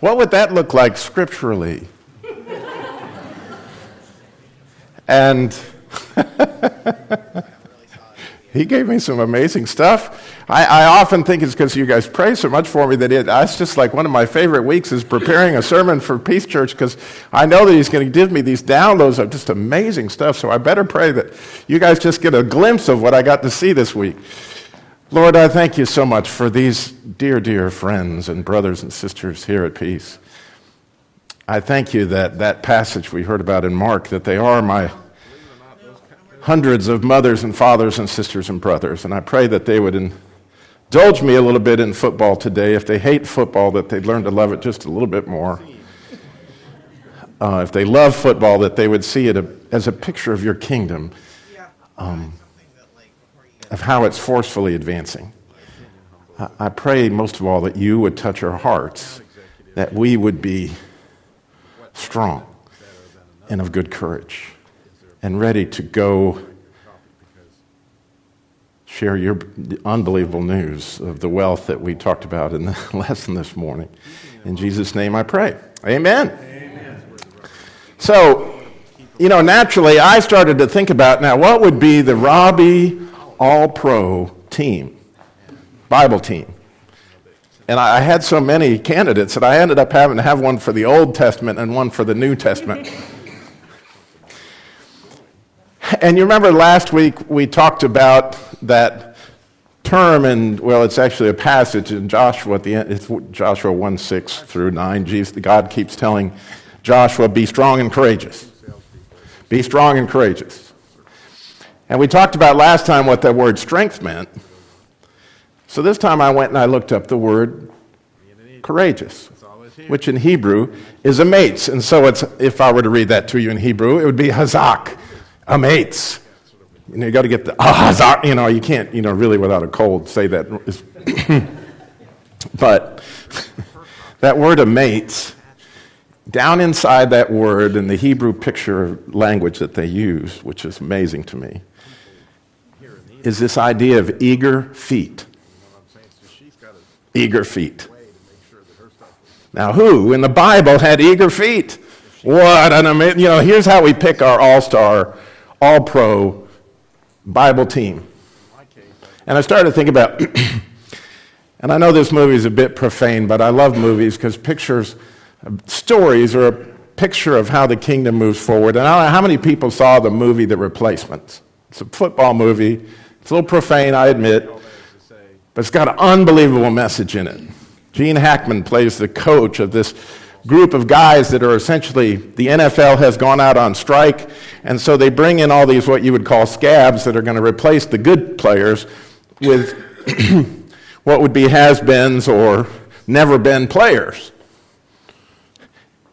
What would that look like scripturally? and he gave me some amazing stuff. I, I often think it's because you guys pray so much for me that it, that's just like one of my favorite weeks is preparing a sermon for Peace Church because I know that he's going to give me these downloads of just amazing stuff. So I better pray that you guys just get a glimpse of what I got to see this week. Lord, I thank you so much for these dear, dear friends and brothers and sisters here at Peace. I thank you that that passage we heard about in Mark, that they are my hundreds of mothers and fathers and sisters and brothers. And I pray that they would indulge me a little bit in football today. If they hate football, that they'd learn to love it just a little bit more. Uh, if they love football, that they would see it as a picture of your kingdom, um, of how it's forcefully advancing. I, pray most of all that you would touch our hearts, that we would be strong and of good courage and ready to go share your unbelievable news of the wealth that we talked about in the lesson this morning. In Jesus' name I pray. Amen. Amen. So, you know, naturally, I started to think about now what would be the Robbie All Pro team, Bible team. And I had so many candidates that I ended up having to have one for the Old Testament and one for the New Testament. And you remember last week we talked about that term, and well, it's actually a passage in Joshua at the end. It's Joshua 1 6 through 9. Jesus, God keeps telling Joshua, be strong and courageous. Be strong and courageous. And we talked about last time what that word strength meant. So this time I went and I looked up the word courageous, which in Hebrew is amates. And so it's, if I were to read that to you in Hebrew, it would be hazak amates. You know, you got to get the ah, you know, you can't, you know, really without a cold say that. but that word amates, down inside that word in the Hebrew picture language that they use, which is amazing to me, is this idea of eager feet. Eager feet. Now, who in the Bible had eager feet? What an amazing, you know, here's how we pick our all star all pro Bible team. And I started to think about, and I know this movie is a bit profane, but I love movies because pictures, stories are a picture of how the kingdom moves forward. And I don't know how many people saw the movie The Replacements. It's a football movie. It's a little profane, I admit, but it's got an unbelievable message in it. Gene Hackman plays the coach of this group of guys that are essentially the NFL has gone out on strike, and so they bring in all these what you would call scabs that are going to replace the good players with what would be has beens or never been players.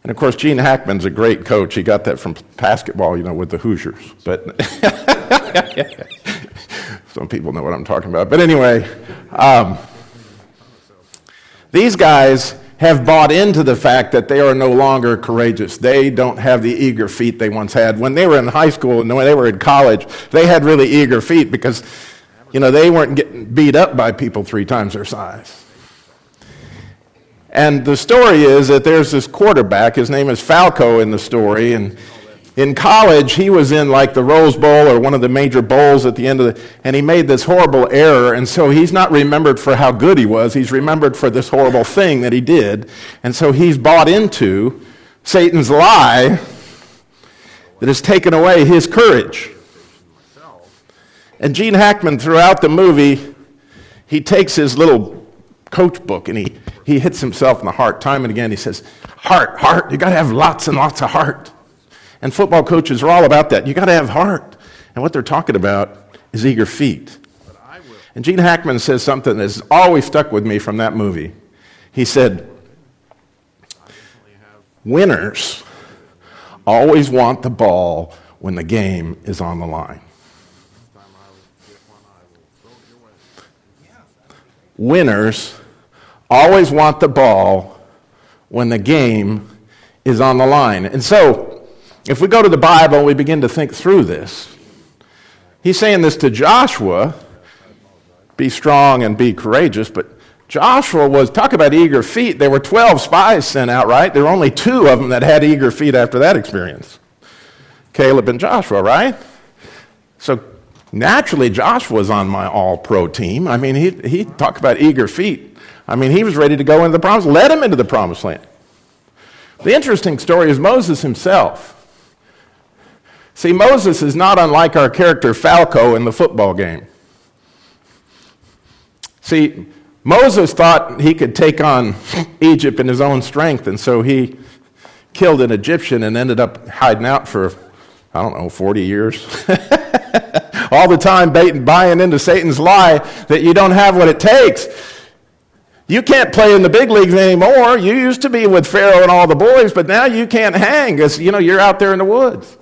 And of course, Gene Hackman's a great coach. He got that from basketball, you know, with the Hoosiers. But some people know what I'm talking about. But anyway, um, these guys have bought into the fact that they are no longer courageous. They don't have the eager feet they once had. When they were in high school and when they were in college, they had really eager feet because, you know, they weren't getting beat up by people three times their size. And the story is that there's this quarterback, his name is Falco in the story, and in college, he was in like the Rose Bowl or one of the major bowls at the end of the, and he made this horrible error. And so he's not remembered for how good he was. He's remembered for this horrible thing that he did. And so he's bought into Satan's lie that has taken away his courage. And Gene Hackman, throughout the movie, he takes his little coach book and he, he hits himself in the heart time and again. He says, Heart, heart, you got to have lots and lots of heart. And football coaches are all about that. You got to have heart. And what they're talking about is eager feet. And Gene Hackman says something that's always stuck with me from that movie. He said, Winners always want the ball when the game is on the line. Winners always want the ball when the game is on the line. And so, if we go to the Bible and we begin to think through this, he's saying this to Joshua be strong and be courageous, but Joshua was, talk about eager feet. There were 12 spies sent out, right? There were only two of them that had eager feet after that experience Caleb and Joshua, right? So naturally, Joshua was on my all pro team. I mean, he, he talked about eager feet. I mean, he was ready to go into the promise, led him into the promised land. The interesting story is Moses himself. See, Moses is not unlike our character Falco in the football game. See, Moses thought he could take on Egypt in his own strength, and so he killed an Egyptian and ended up hiding out for, I don't know, 40 years. All the time baiting, buying into Satan's lie that you don't have what it takes. You can't play in the big leagues anymore. You used to be with Pharaoh and all the boys, but now you can't hang because, you know, you're out there in the woods.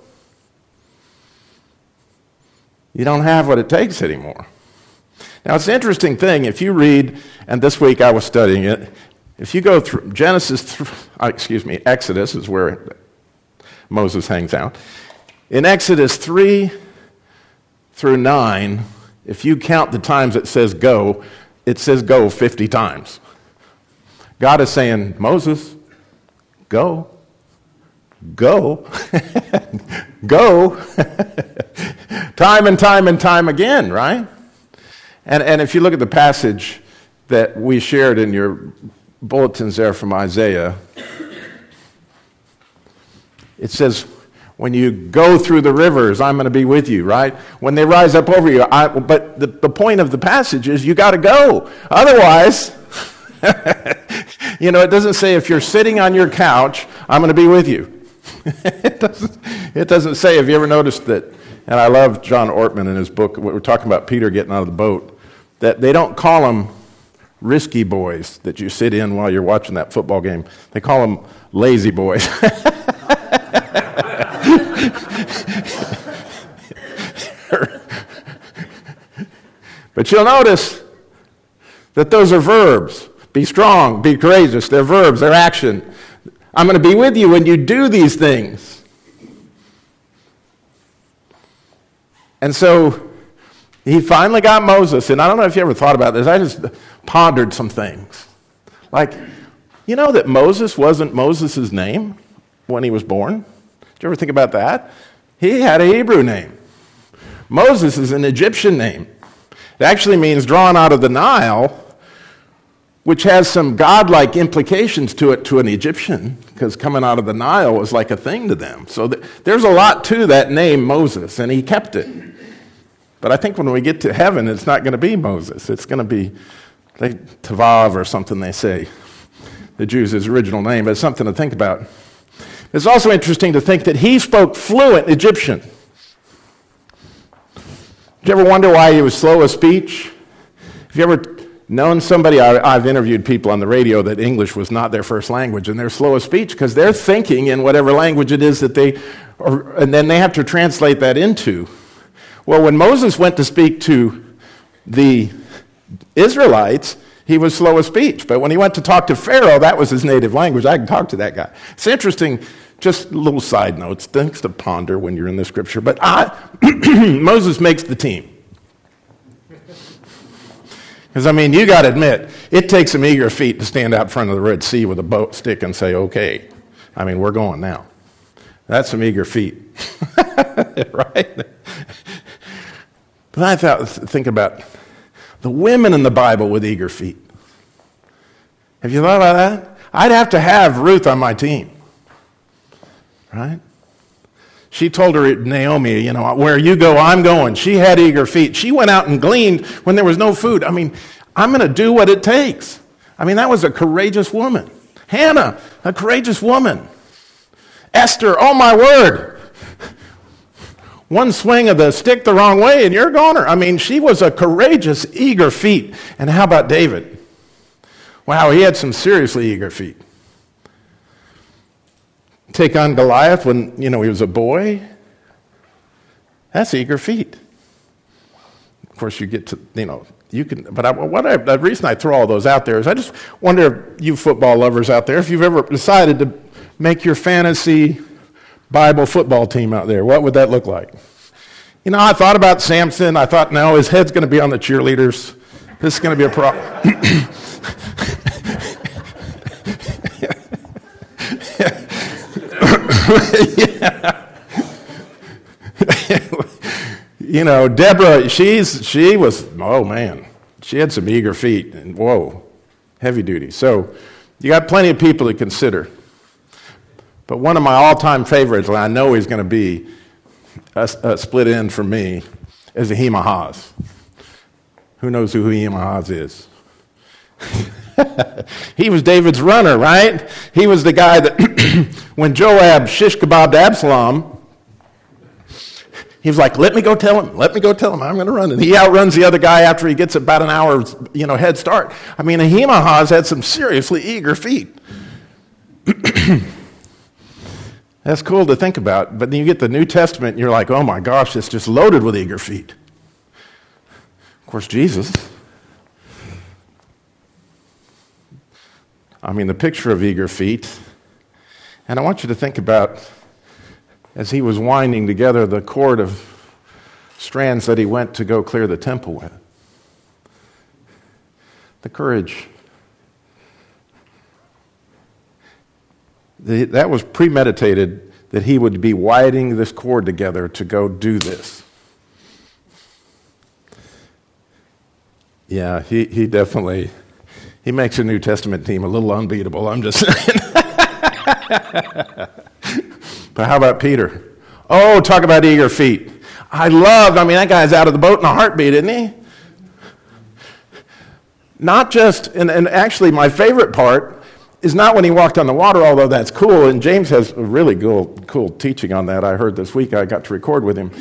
You don't have what it takes anymore. Now, it's an interesting thing. If you read, and this week I was studying it, if you go through Genesis, uh, excuse me, Exodus is where Moses hangs out. In Exodus 3 through 9, if you count the times it says go, it says go 50 times. God is saying, Moses, go. Go. go. time and time and time again, right? And, and if you look at the passage that we shared in your bulletins there from Isaiah, it says, when you go through the rivers, I'm going to be with you, right? When they rise up over you. I, but the, the point of the passage is you got to go. Otherwise, you know, it doesn't say if you're sitting on your couch, I'm going to be with you. it, doesn't, it doesn't say, have you ever noticed that? And I love John Ortberg in his book, we're talking about Peter getting out of the boat that they don't call them risky boys that you sit in while you're watching that football game. They call them lazy boys. but you'll notice that those are verbs. Be strong, be courageous. They're verbs, they're action. I'm going to be with you when you do these things. And so he finally got Moses, and I don't know if you ever thought about this, I just pondered some things. Like, you know that Moses wasn't Moses' name when he was born? Did you ever think about that? He had a Hebrew name. Moses is an Egyptian name. It actually means drawn out of the Nile, which has some godlike implications to it to an Egyptian, because coming out of the Nile was like a thing to them. So th- there's a lot to that name, Moses, and he kept it. But I think when we get to heaven, it's not going to be Moses. It's going to be like Tavav or something they say, the Jews' original name. But it's something to think about. It's also interesting to think that he spoke fluent Egyptian. Did you ever wonder why he was slow of speech? Have you ever known somebody? I, have interviewed people on the radio that English was not their first language, and they're slow of speech because they're thinking in whatever language it is that they, or, and then they have to translate that into. Well, when Moses went to speak to the Israelites, he was slow of speech. But when he went to talk to Pharaoh, that was his native language. I can talk to that guy. It's interesting, just little side notes, things to ponder when you're in the scripture. But I, Moses makes the team. Because, I mean, you got to admit, it takes some eager feet to stand out front of the Red Sea with a boat stick and say, okay, I mean, we're going now. That's some eager feet. right? But I thought, think about the women in the Bible with eager feet. Have you thought about that? I'd have to have Ruth on my team. Right? She told her, Naomi, you know, where you go, I'm going. She had eager feet. She went out and gleaned when there was no food. I mean, I'm going to do what it takes. I mean, that was a courageous woman. Hannah, a courageous woman. Esther, oh my word, one swing of the stick the wrong way and you're goner. I mean, she was a courageous, eager feet. And how about David? Wow, he had some seriously eager feet. Take on Goliath when, you know, he was a boy. That's eager feet. Of course, you get to, you know, you can, but I, what I, the reason I throw all those out there is I just wonder if you football lovers out there, if you've ever decided to make your fantasy Bible football team out there, what would that look like? You know, I thought about Samson. I thought, no, his head's going to be on the cheerleaders. This is going to be a problem. you know, Deborah, she's, she was, oh man, she had some eager feet, and whoa, heavy duty. So you got plenty of people to consider. But one of my all time favorites, and I know he's going to be a, a, split end for me, is Ahimaaz. Who knows who Ahimaaz is? he was David's runner, right? He was the guy that, when Joab shish kebabbed Absalom, he was like, let me go tell him, let me go tell him, I'm going to run. And he outruns the other guy after he gets about an hour, you know, head start. I mean, Ahimaaz had some seriously eager feet. That's cool to think about. But then you get the New Testament and you're like, oh my gosh, it's just loaded with eager feet. Of course, Jesus. I mean, the picture of eager feet. And I want you to think about as he was winding together the cord of strands that he went to go clear the temple with. The courage. The, that was premeditated that he would be winding this cord together to go do this. Yeah, he, he definitely he makes a New Testament team a little unbeatable. I'm just saying. But how about Peter? Oh, talk about eager feet. I loved, I mean, that guy's out of the boat in a heartbeat, isn't he? Not just, and, and actually, my favorite part is not when he walked on the water, although that's cool. And James has a really cool, cool teaching on that I heard this week. I got to record with him.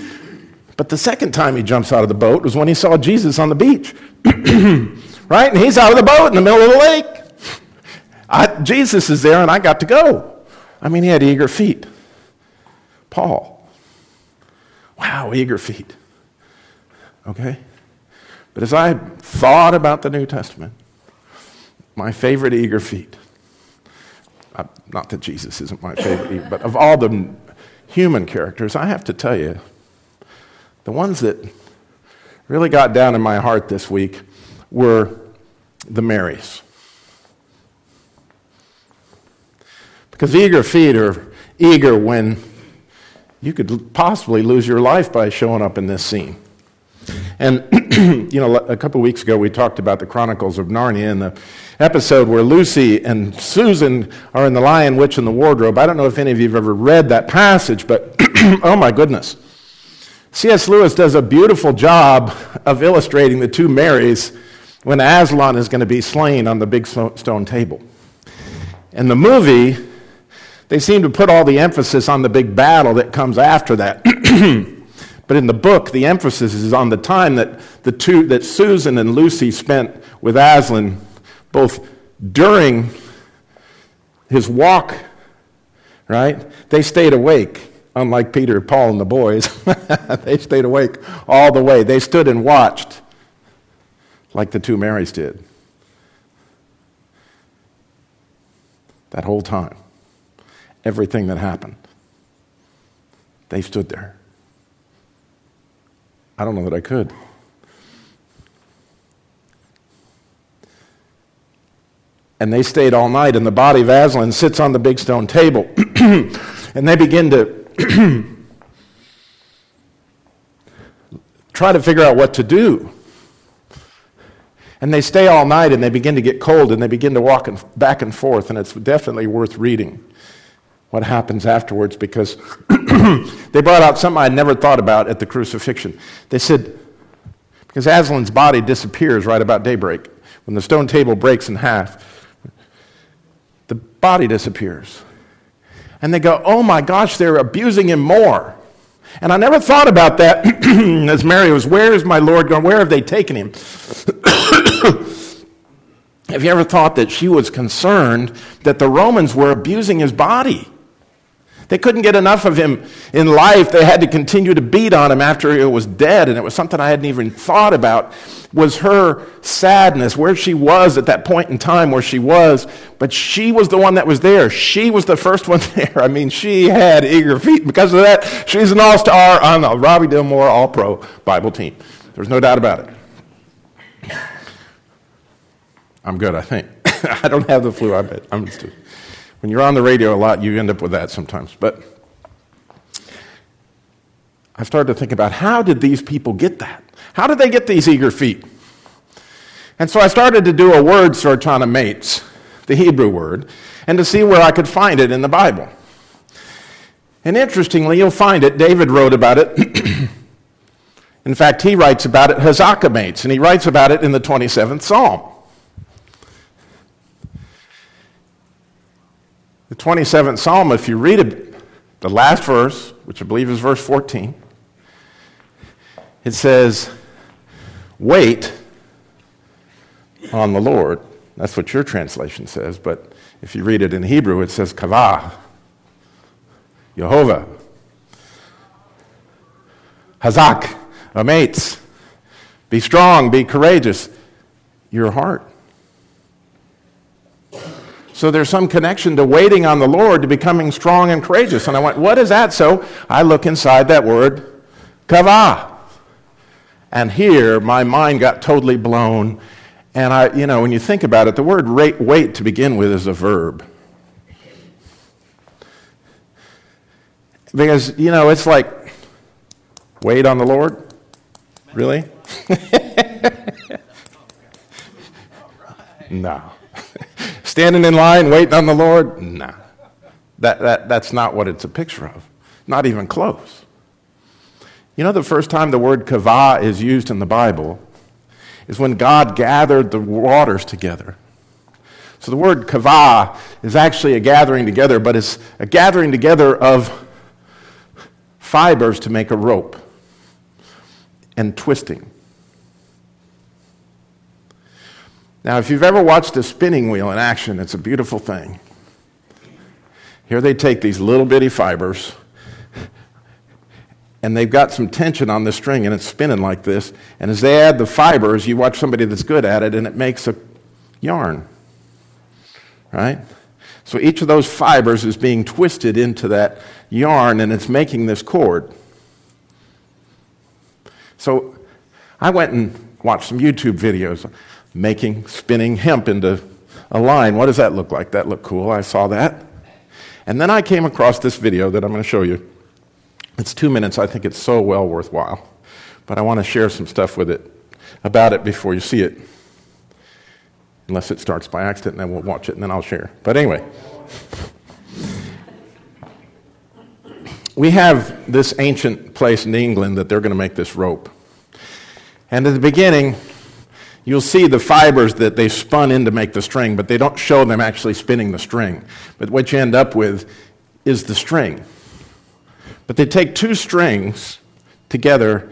But the second time he jumps out of the boat was when he saw Jesus on the beach. right? And he's out of the boat in the middle of the lake. I, Jesus is there, and I got to go. I mean, he had eager feet. Paul. Wow, eager feet. Okay? But as I thought about the New Testament, my favorite eager feet, uh, not that Jesus isn't my favorite, but of all the human characters, I have to tell you, the ones that really got down in my heart this week were the Marys. Because eager feet are eager when you could possibly lose your life by showing up in this scene. And, you know, a couple weeks ago we talked about the Chronicles of Narnia and the episode where Lucy and Susan are in The Lion, Witch, and the Wardrobe. I don't know if any of you have ever read that passage, but oh my goodness. C.S. Lewis does a beautiful job of illustrating the two Marys when Aslan is going to be slain on the big stone table. In the movie they seem to put all the emphasis on the big battle that comes after that. but in the book, the emphasis is on the time that, the two, that Susan and Lucy spent with Aslan, both during his walk, right? They stayed awake, unlike Peter, Paul, and the boys. they stayed awake all the way. They stood and watched, like the two Marys did. That whole time everything that happened. They stood there. I don't know that I could. And they stayed all night, and the body of Aslan sits on the big stone table. and they begin to try to figure out what to do. And they stay all night and they begin to get cold and they begin to walk back and forth, and it's definitely worth reading what happens afterwards because they brought out something I'd never thought about at the crucifixion. They said, because Aslan's body disappears right about daybreak. When the stone table breaks in half, the body disappears. And they go, oh my gosh, they're abusing him more. And I never thought about that as Mary was, where is my Lord gone? Where have they taken him? have you ever thought that she was concerned that the Romans were abusing his body? They couldn't get enough of him in life. They had to continue to beat on him after he was dead. And it was something I hadn't even thought about was her sadness, where she was at that point in time where she was. But she was the one that was there. She was the first one there. I mean, she had eager feet. Because of that, she's an all-star on the Robbie Dilmore All-Pro Bible team. There's no doubt about it. I'm good, I think. I don't have the flu, I bet. I'm just, when you're on the radio a lot, you end up with that sometimes. But I started to think about how did these people get that? How did they get these eager feet? And so I started to do a word search on mates, the Hebrew word, and to see where I could find it in the Bible. And interestingly, you'll find it, David wrote about it. in fact, he writes about it, Hazakamates, and he writes about it in the 27th Psalm. The 27th Psalm, if you read the last verse, which I believe is verse 14, it says, Wait on the Lord. That's what your translation says, but if you read it in Hebrew, it says kavah, Jehovah, Hazak, Amates. Be strong, be courageous. Your heart. So there's some connection to waiting on the Lord to becoming strong and courageous. And I went, what is that? So I look inside that word, kavah. And here my mind got totally blown and I, you know, when you think about it, the word wait to begin with is a verb. Because, you know, it's like, wait on the Lord? Really? no. Standing in line, waiting on the Lord? No. That, that, that's not what it's a picture of. Not even close. You know, the first time the word kavah is used in the Bible is when God gathered the waters together. So the word kavah is actually a gathering together, but it's a gathering together of fibers to make a rope and twisting. Now, if you've ever watched a spinning wheel in action, it's a beautiful thing. Here they take these little bitty fibers and they've got some tension on the string and it's spinning like this. And as they add the fibers, you watch somebody that's good at it and it makes a yarn. Right? So each of those fibers is being twisted into that yarn and it's making this cord. So I went and watched some YouTube videos making, spinning hemp into a line. What does that look like? That looked cool. I saw that. And then I came across this video that I'm going to show you. It's two minutes. I think it's so well worthwhile. But I want to share some stuff with it about it before you see it. Unless it starts by accident, and then we'll watch it and then I'll share. But anyway, we have this ancient place in England that they're going to make this rope. And at the beginning, you'll see the fibers that they spun in to make the string, but they don't show them actually spinning the string. But what you end up with is the string. But they take two strings together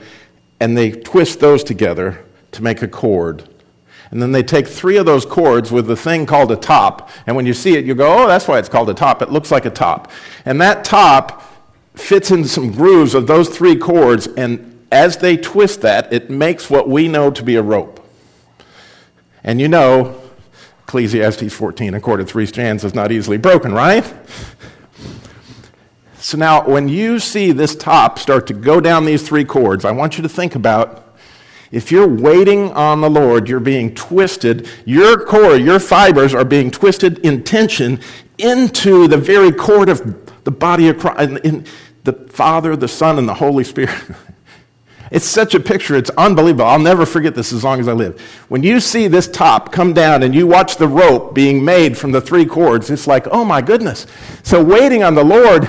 and they twist those together to make a cord. And then they take three of those cords with the thing called a top. And when you see it, you go, oh, that's why it's called a top. It looks like a top. And that top fits into some grooves of those three cords. And as they twist that, it makes what we know to be a rope. And you know, Ecclesiastes 14, a cord of three strands is not easily broken, right? So now, when you see this top start to go down these three cords, I want you to think about if you're waiting on the Lord, you're being twisted, your core, your fibers are being twisted in tension into the very cord of the body of Christ, in the Father, the Son, and the Holy Spirit. It's such a picture, it's unbelievable. I'll never forget this as long as I live. When you see this top come down and you watch the rope being made from the three cords, it's like, oh my goodness. So, waiting on the Lord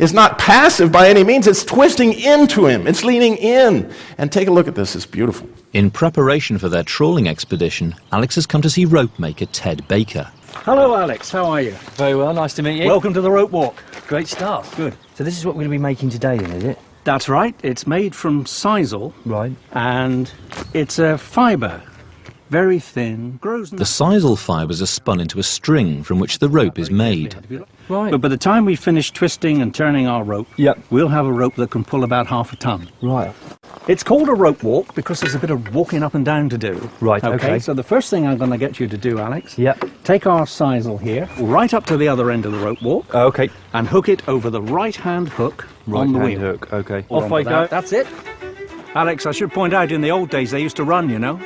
is not passive by any means, it's twisting into him, it's leaning in. And take a look at this, it's beautiful. In preparation for their trawling expedition, Alex has come to see rope maker Ted Baker. Hello, Alex. How are you? Very well. Nice to meet you. Welcome to the rope walk. Great stuff. Good. So this is what we're going to be making today, then, is it? That's right. It's made from sisal. Right. And it's a fibre very thin, grows. The sisal fibres are spun into a string from which the rope is made. Right. But by the time we finish twisting and turning our rope, yep. we'll have a rope that can pull about half a ton. Right. It's called a rope walk because there's a bit of walking up and down to do. Right, okay. okay. So the first thing I'm going to get you to do, Alex, yep. take our sisal here, right up to the other end of the rope walk. okay. And hook it over the right-hand hook right on the hand wheel. hook, okay. Off I go. That's it. Alex, I should point out, in the old days, they used to run, you know.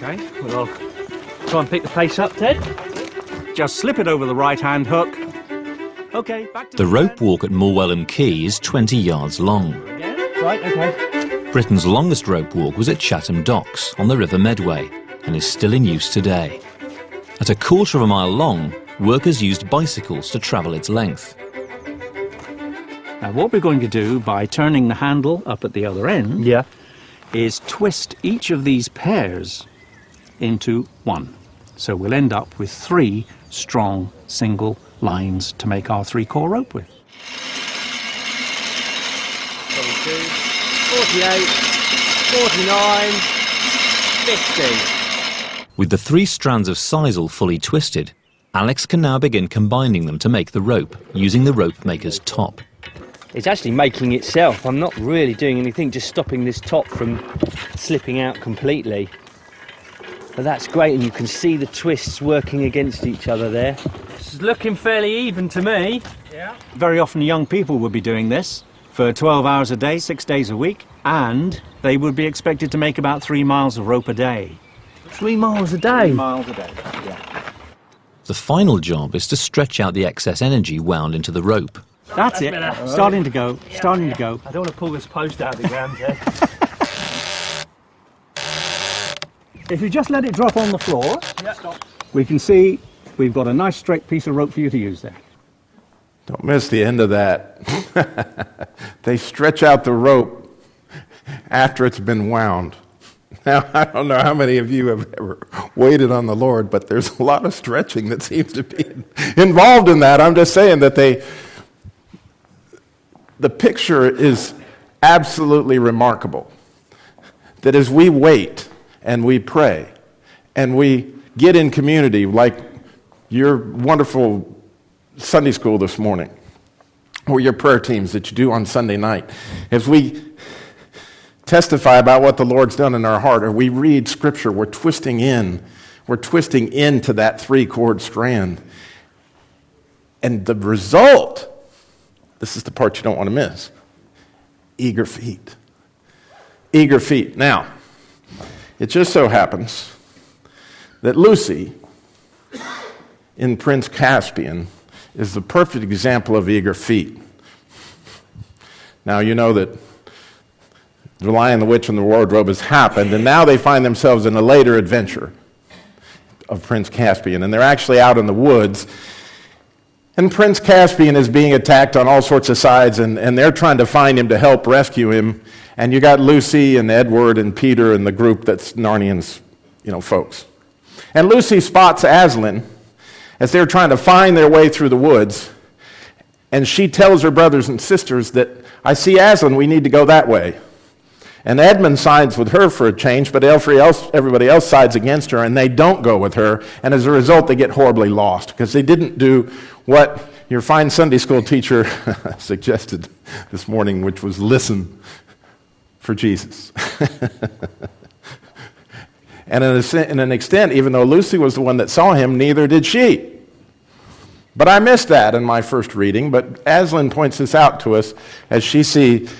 Okay, well, I'll Try and pick the pace up, Ted. Just slip it over the right-hand hook. Okay, back to The the rope walk at Morwellham Quay is 20 yards long. Right, okay. Britain's longest rope walk was at Chatham Docks on the River Medway and is still in use today. At a quarter of a mile long, workers used bicycles to travel its length. Now what we're going to do by turning the handle up at the other end Yeah. is twist each of these pairs into one. So we'll end up with three strong single lines to make our three core rope with. 48, 49, 50. With the three strands of sisal fully twisted, Alex can now begin combining them to make the rope, using the rope maker's top. It's actually making itself. I'm not really doing anything, just stopping this top from slipping out completely. But that's great, and you can see the twists working against each other there. It's looking fairly even to me. Yeah. Very often young people would be doing this for 12 hours a day, six days a week, and they would be expected to make about three miles of rope a day. Three miles a day. Three Miles a day. The final job is to stretch out the excess energy wound into the rope. That's it. Starting to go. Starting to go. I don't want to pull this post out of the ground, Ted. If you just let it drop on the floor, we can see we've got a nice straight piece of rope for you to use there. Don't miss the end of that. they stretch out the rope after it's been wound. Now, I don't know how many of you have ever waited on the Lord, but there's a lot of stretching that seems to be involved in that. I'm just saying that they, the picture is absolutely remarkable. That as we wait and we pray and we get in community, like your wonderful Sunday school this morning, or your prayer teams that you do on Sunday night, as we testify about what the Lord's done in our heart, or we read Scripture, we're twisting in, we're twisting into that three chord strand. And the result, this is the part you don't want to miss eager feet. Eager feet. Now, it just so happens that Lucy in Prince Caspian is the perfect example of eager feet. Now, you know that the Lion, the Witch, and the Wardrobe has happened, and now they find themselves in a later adventure of Prince Caspian, and they're actually out in the woods. And Prince Caspian is being attacked on all sorts of sides, and, and they're trying to find him to help rescue him. And you got Lucy and Edward and Peter and the group that's Narnian's, you know, folks. And Lucy spots Aslan as they're trying to find their way through the woods. And she tells her brothers and sisters that, I see Aslan, we need to go that way. And Edmund sides with her for a change, but everybody else sides against her, and they don't go with her. And as a result, they get horribly lost because they didn't do what your fine Sunday school teacher suggested this morning, which was listen for Jesus. and in, an extent, even though Lucy was the one that saw him, neither did she. But I missed that in my first reading, but Aslan points this out to us as she sees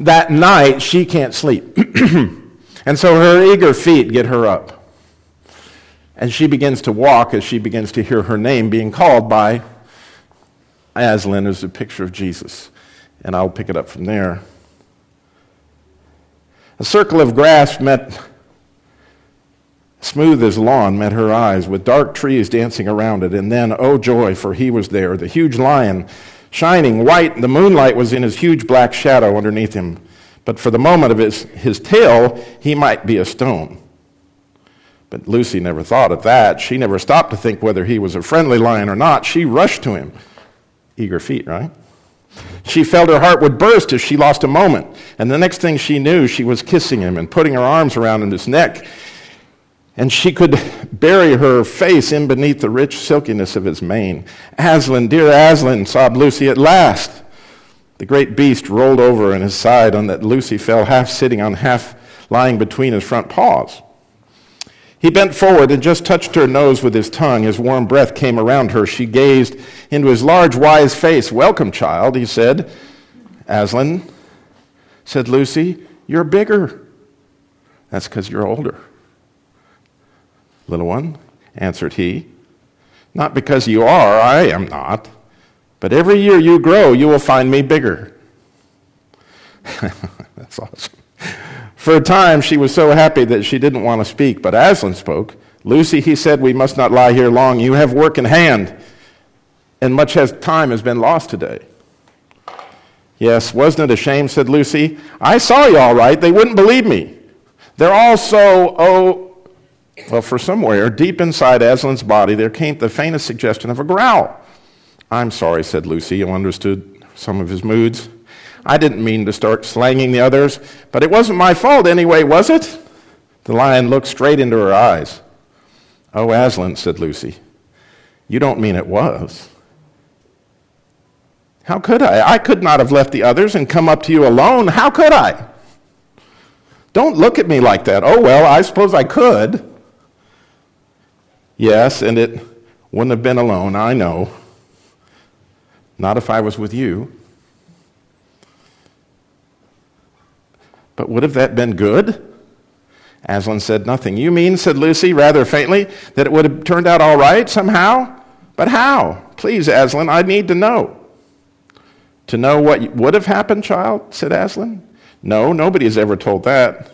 that night she can't sleep. and so her eager feet get her up. And she begins to walk as she begins to hear her name being called by Aslan as a picture of Jesus. And I'll pick it up from there. A circle of grass met, smooth as lawn, met her eyes, with dark trees dancing around it. And then, oh joy, for he was there, the huge lion, shining white. The moonlight was in his huge black shadow underneath him. But for the moment of his, his tail, he might be a stone. But Lucy never thought of that. She never stopped to think whether he was a friendly lion or not. She rushed to him. Eager feet, right? She felt her heart would burst if she lost a moment. And the next thing she knew, she was kissing him and putting her arms around him, his neck. And she could bury her face in beneath the rich silkiness of his mane. Aslan, dear Aslan, sobbed Lucy, at last. The great beast rolled over on his side, on that Lucy fell half sitting on half lying between his front paws. He bent forward and just touched her nose with his tongue. His warm breath came around her. She gazed into his large, wise face. Welcome, child, he said. Aslan, said Lucy, you're bigger. That's because you're older. Little one. answered he. Not because you are, I am not. But every year you grow, you will find me bigger. That's awesome. For a time, she was so happy that she didn't want to speak, but Aslan spoke. Lucy, he said, we must not lie here long. You have work in hand, and much has, time has been lost today. Yes, wasn't it a shame, said Lucy. I saw you all right. They wouldn't believe me. They're all so, oh, well, for somewhere deep inside Aslan's body, there came the faintest suggestion of a growl. I'm sorry, said Lucy, who understood some of his moods. I didn't mean to start slanging the others, but it wasn't my fault anyway, was it? The lion looked straight into her eyes. Oh, Aslan, said Lucy, you don't mean it was. How could I? I could not have left the others and come up to you alone. How could I? Don't look at me like that. Oh, well, I suppose I could. Yes, and it wouldn't have been alone, I know. Not if I was with you. But would have that been good? Aslan said nothing. You mean, said Lucy rather faintly, that it would have turned out all right somehow? But how? Please, Aslan, I need to know. To know what would have happened, child? said Aslan. No, nobody has ever told that.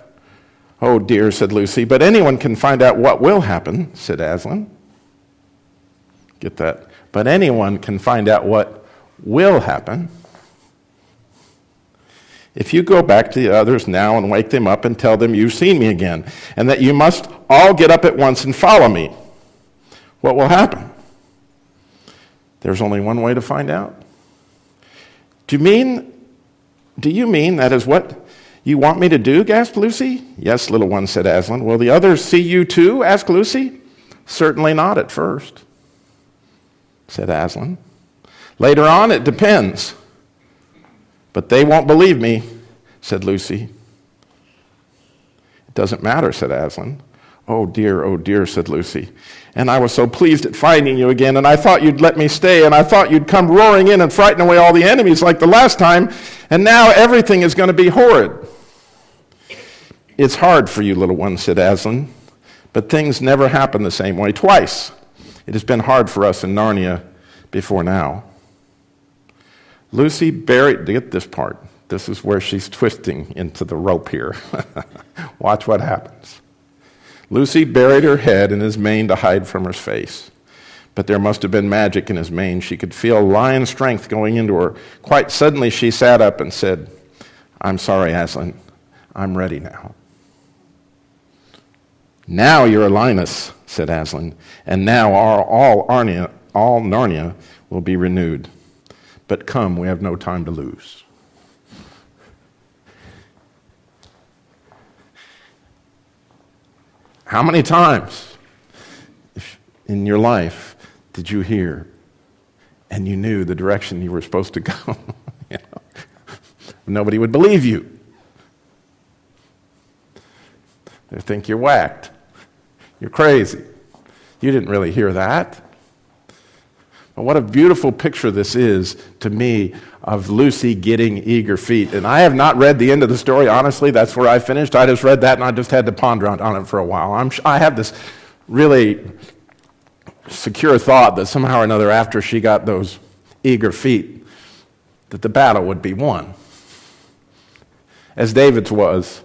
Oh dear, said Lucy, but anyone can find out what will happen, said Aslan. Get that? But anyone can find out what will happen. If you go back to the others now and wake them up and tell them you've seen me again, and that you must all get up at once and follow me, what will happen? There's only one way to find out. Do you mean, do you mean that is what you want me to do? gasped Lucy. Yes, little one, said Aslan. Will the others see you too? asked Lucy. Certainly not at first, said Aslan. Later on, it depends. But they won't believe me, said Lucy. It doesn't matter, said Aslan. Oh dear, oh dear, said Lucy. And I was so pleased at finding you again, and I thought you'd let me stay, and I thought you'd come roaring in and frighten away all the enemies like the last time, and now everything is going to be horrid. It's hard for you, little one, said Aslan, but things never happen the same way twice. It has been hard for us in Narnia before now. Lucy buried, get this part. This is where she's twisting into the rope here. Watch what happens. Lucy buried her head in his mane to hide from her face. But there must have been magic in his mane. She could feel lion strength going into her. Quite suddenly, she sat up and said, I'm sorry, Aslan. I'm ready now. Now you're a lioness, said Aslan, and now our, all, Arnia, all Narnia will be renewed. But come, we have no time to lose. How many times in your life did you hear and you knew the direction you were supposed to go? you know? Nobody would believe you. They think you're whacked. You're crazy. You didn't really hear that. But what a beautiful picture this is to me of Lucy getting eager feet. And I have not read the end of the story, honestly. That's where I finished. I just read that and I just had to ponder on it for a while. I'm, I have this really secure thought that somehow or another, after she got those eager feet, that the battle would be won. As David's was,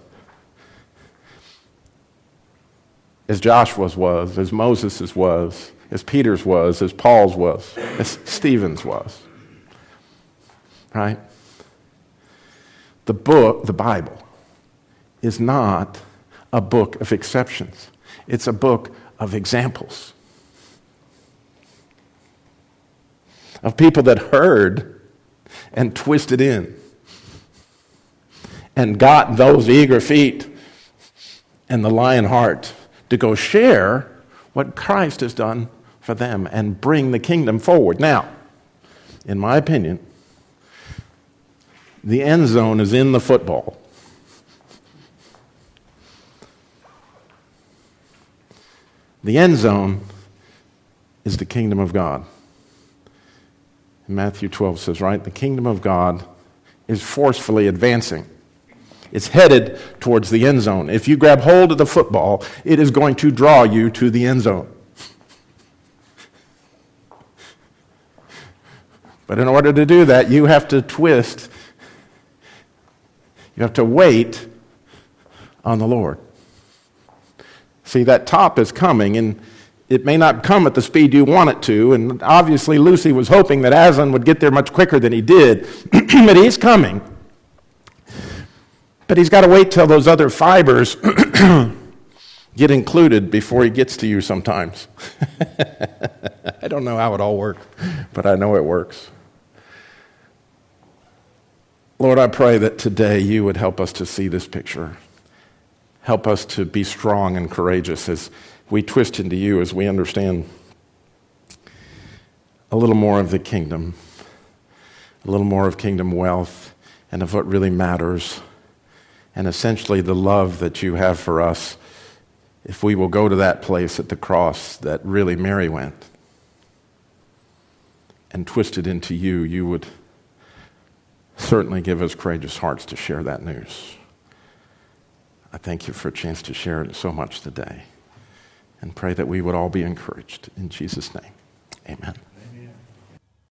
as Joshua's was, as Moses's was, as Peter's was, as Paul's was, as Stephen's was. Right? The book, the Bible, is not a book of exceptions, it's a book of examples. Of people that heard and twisted in and got those eager feet and the lion heart to go share what Christ has done for them and bring the kingdom forward. Now, in my opinion, the end zone is in the football. The end zone is the kingdom of God. Matthew 12 says, right? The kingdom of God is forcefully advancing. It's headed towards the end zone. If you grab hold of the football, it is going to draw you to the end zone. But in order to do that, you have to twist, you have to wait on the Lord. See, that top is coming, and it may not come at the speed you want it to. And obviously, Lucy was hoping that Aslan would get there much quicker than he did, but he's coming. But he's got to wait till those other fibers get included before he gets to you sometimes. I don't know how it all works, but I know it works. Lord, I pray that today you would help us to see this picture. Help us to be strong and courageous as we twist into you, as we understand a little more of the kingdom, a little more of kingdom wealth, and of what really matters and essentially the love that you have for us if we will go to that place at the cross that really Mary went and twist it into you, you would certainly give us courageous hearts to share that news. I thank you for a chance to share it so much today and pray that we would all be encouraged. In Jesus' name, amen.